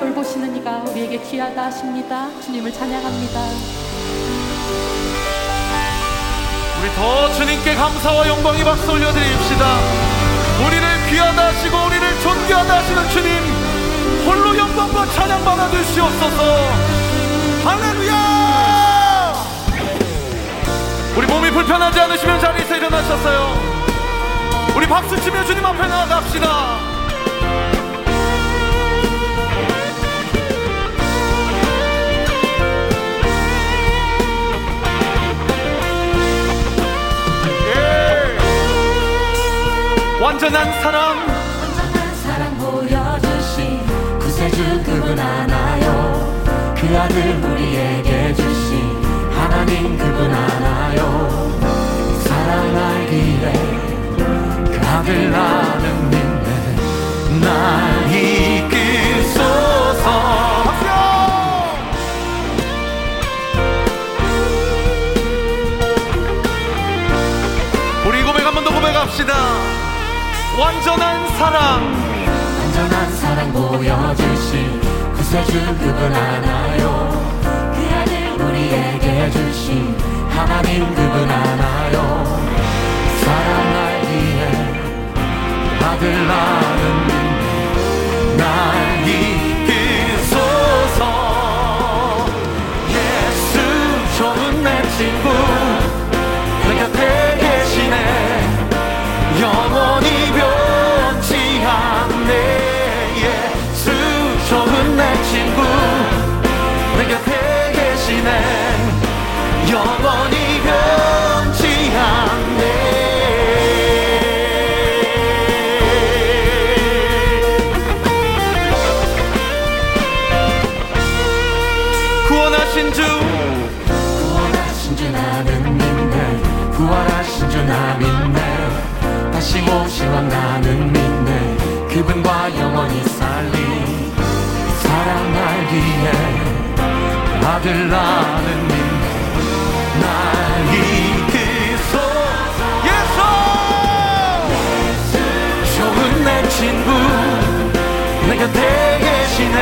돌보시는 이가 우리에게 귀하다 하십니다. 주님을 찬양합니다. 우리 더 주님께 감사와 영광의 박수 올려드립시다. 우리를 귀하다 하시고 우리를 존귀하다 하시는 주님 홀로 영광과 찬양 받아주시옵소서. 할렐루야! 우리 몸이 불편하지 않으시면 자리에서 일어나셨어요. 우리 박수 치며 주님 앞에 나아갑시다. 온전한 사랑. 온전한 사랑 보여주신 구세주 그분 하나요. 그 아들 우리에게 주신 하나님 그분 하나요. 사랑 알기에 그 아들 나는 믿네. 날 이끌소서. 우리 고백 한 번 더 고백합시다. 완전한 사랑. 완전한 사랑 보여주신 구세주 그분 하나요. 그 아들 우리에게 주신 하나님 그분 하나요. 사랑날 위해 아들 나는 날 위해 아들 나는 친구 내가 계시네.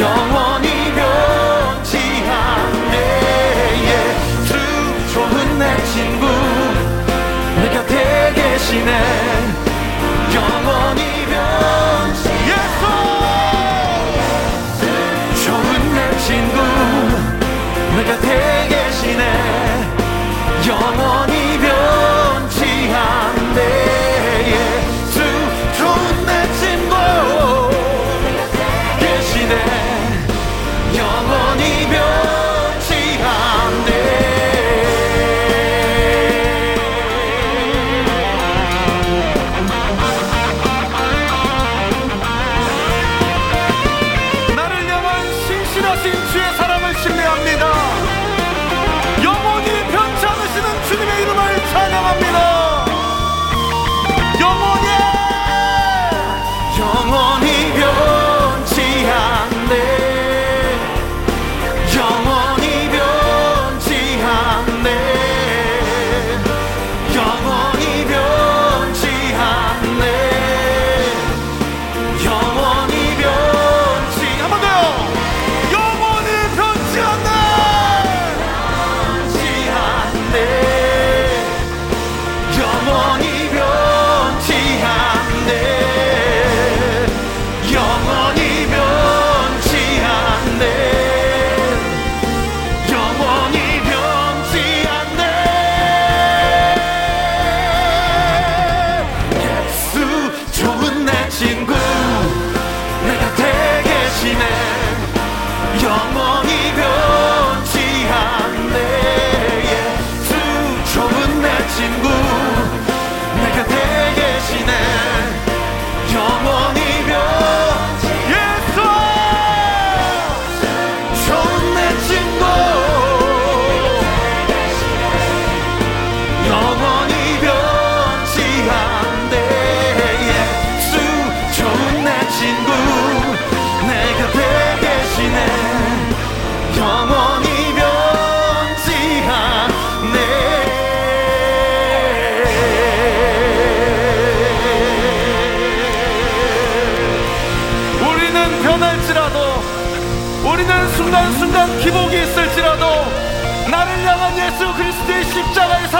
영원히 변치 않네. 주 좋은 내 친구 내가 계시네. I want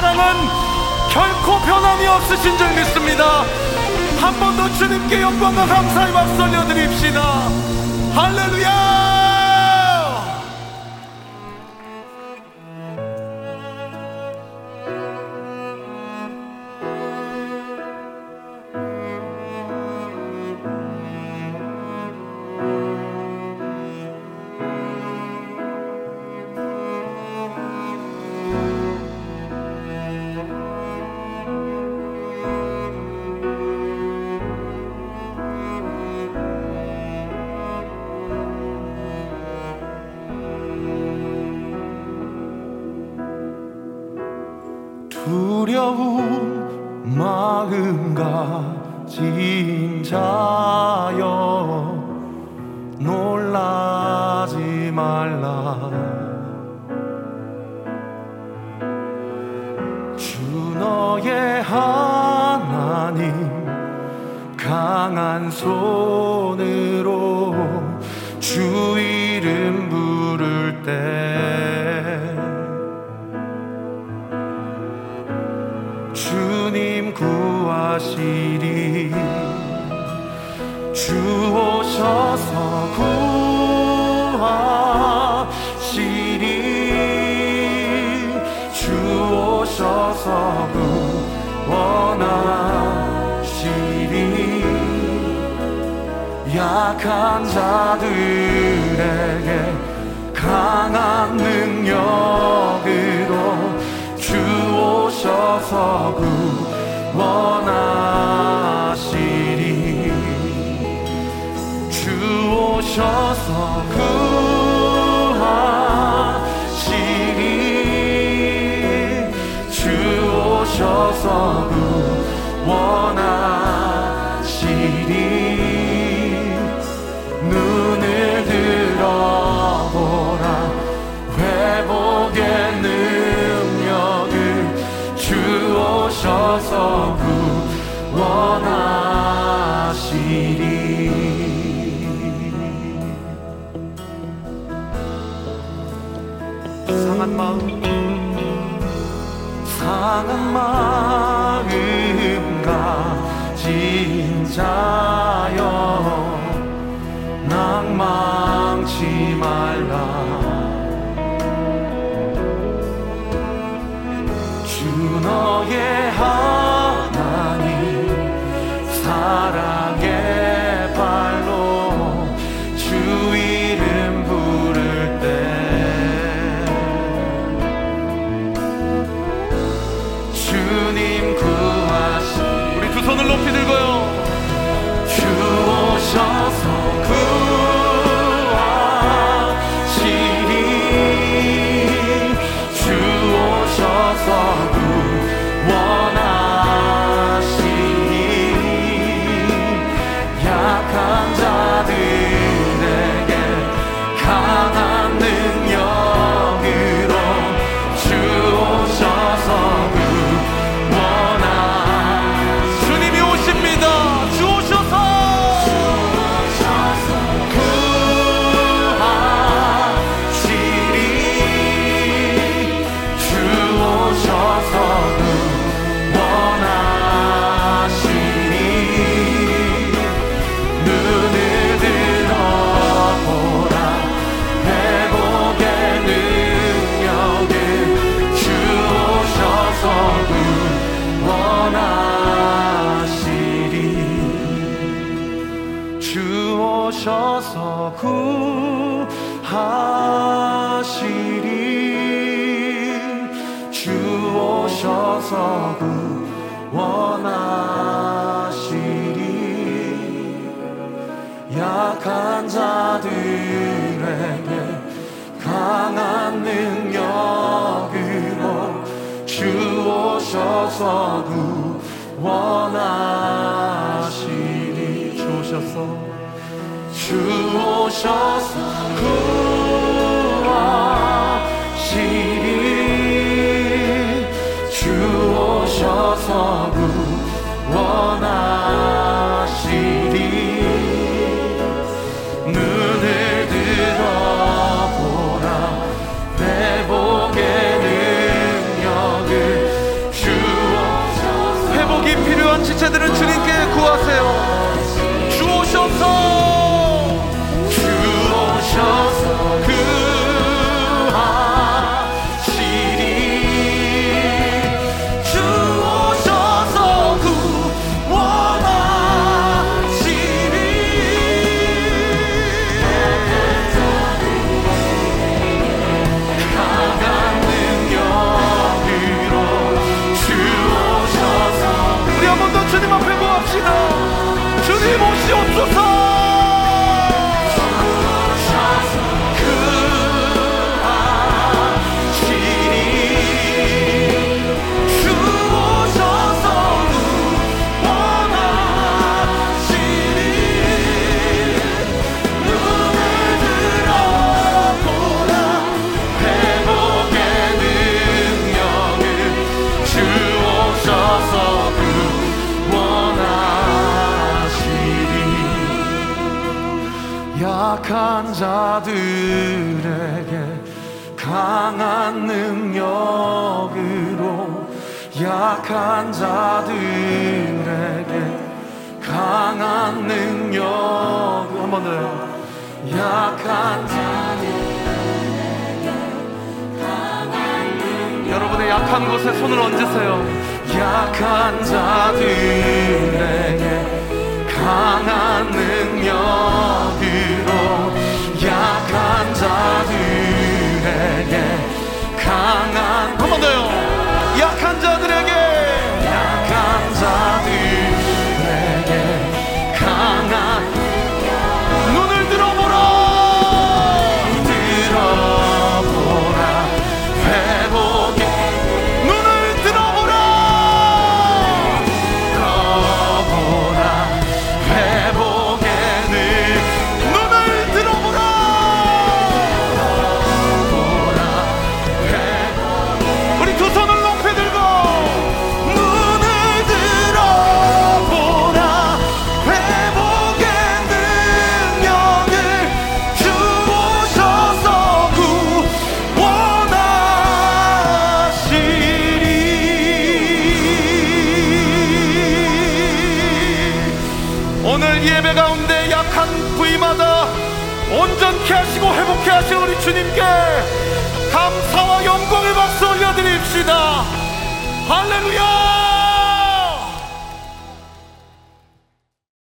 사랑은 결코 변함이 없으신 줄 믿습니다. 한 번 더 주님께 영광과 감사의 박수 올려드립시다. 할렐루야! 두려운 마음 가진 자여 놀라지 말라. 주 너의 하나님 강한 손으로 주 이름 부를 때 하시리. 주 오셔서 구하시리. 주 오셔서 구원하시리. 약한 자들에게 강한 능력으로 주 오셔서 구 원하시리. 주 오셔서 그 향한 마음과 진짜 주셔서 원하시리. 약한 자들에게 강한 능력으로 주오셔서 구원하시리. 주셔서. 주오셔서. 구원 약한 자들에게 강한 능력으로 약한 자들에게 강한 능력 한 번 더요. 약한 여러분의 약한 곳에 손을 얹으세요. 약한 자들에게 강한 능력으로 온전케 하시고 회복케 하신 우리 주님께 감사와 영광의 박수 올려드립시다. 할렐루야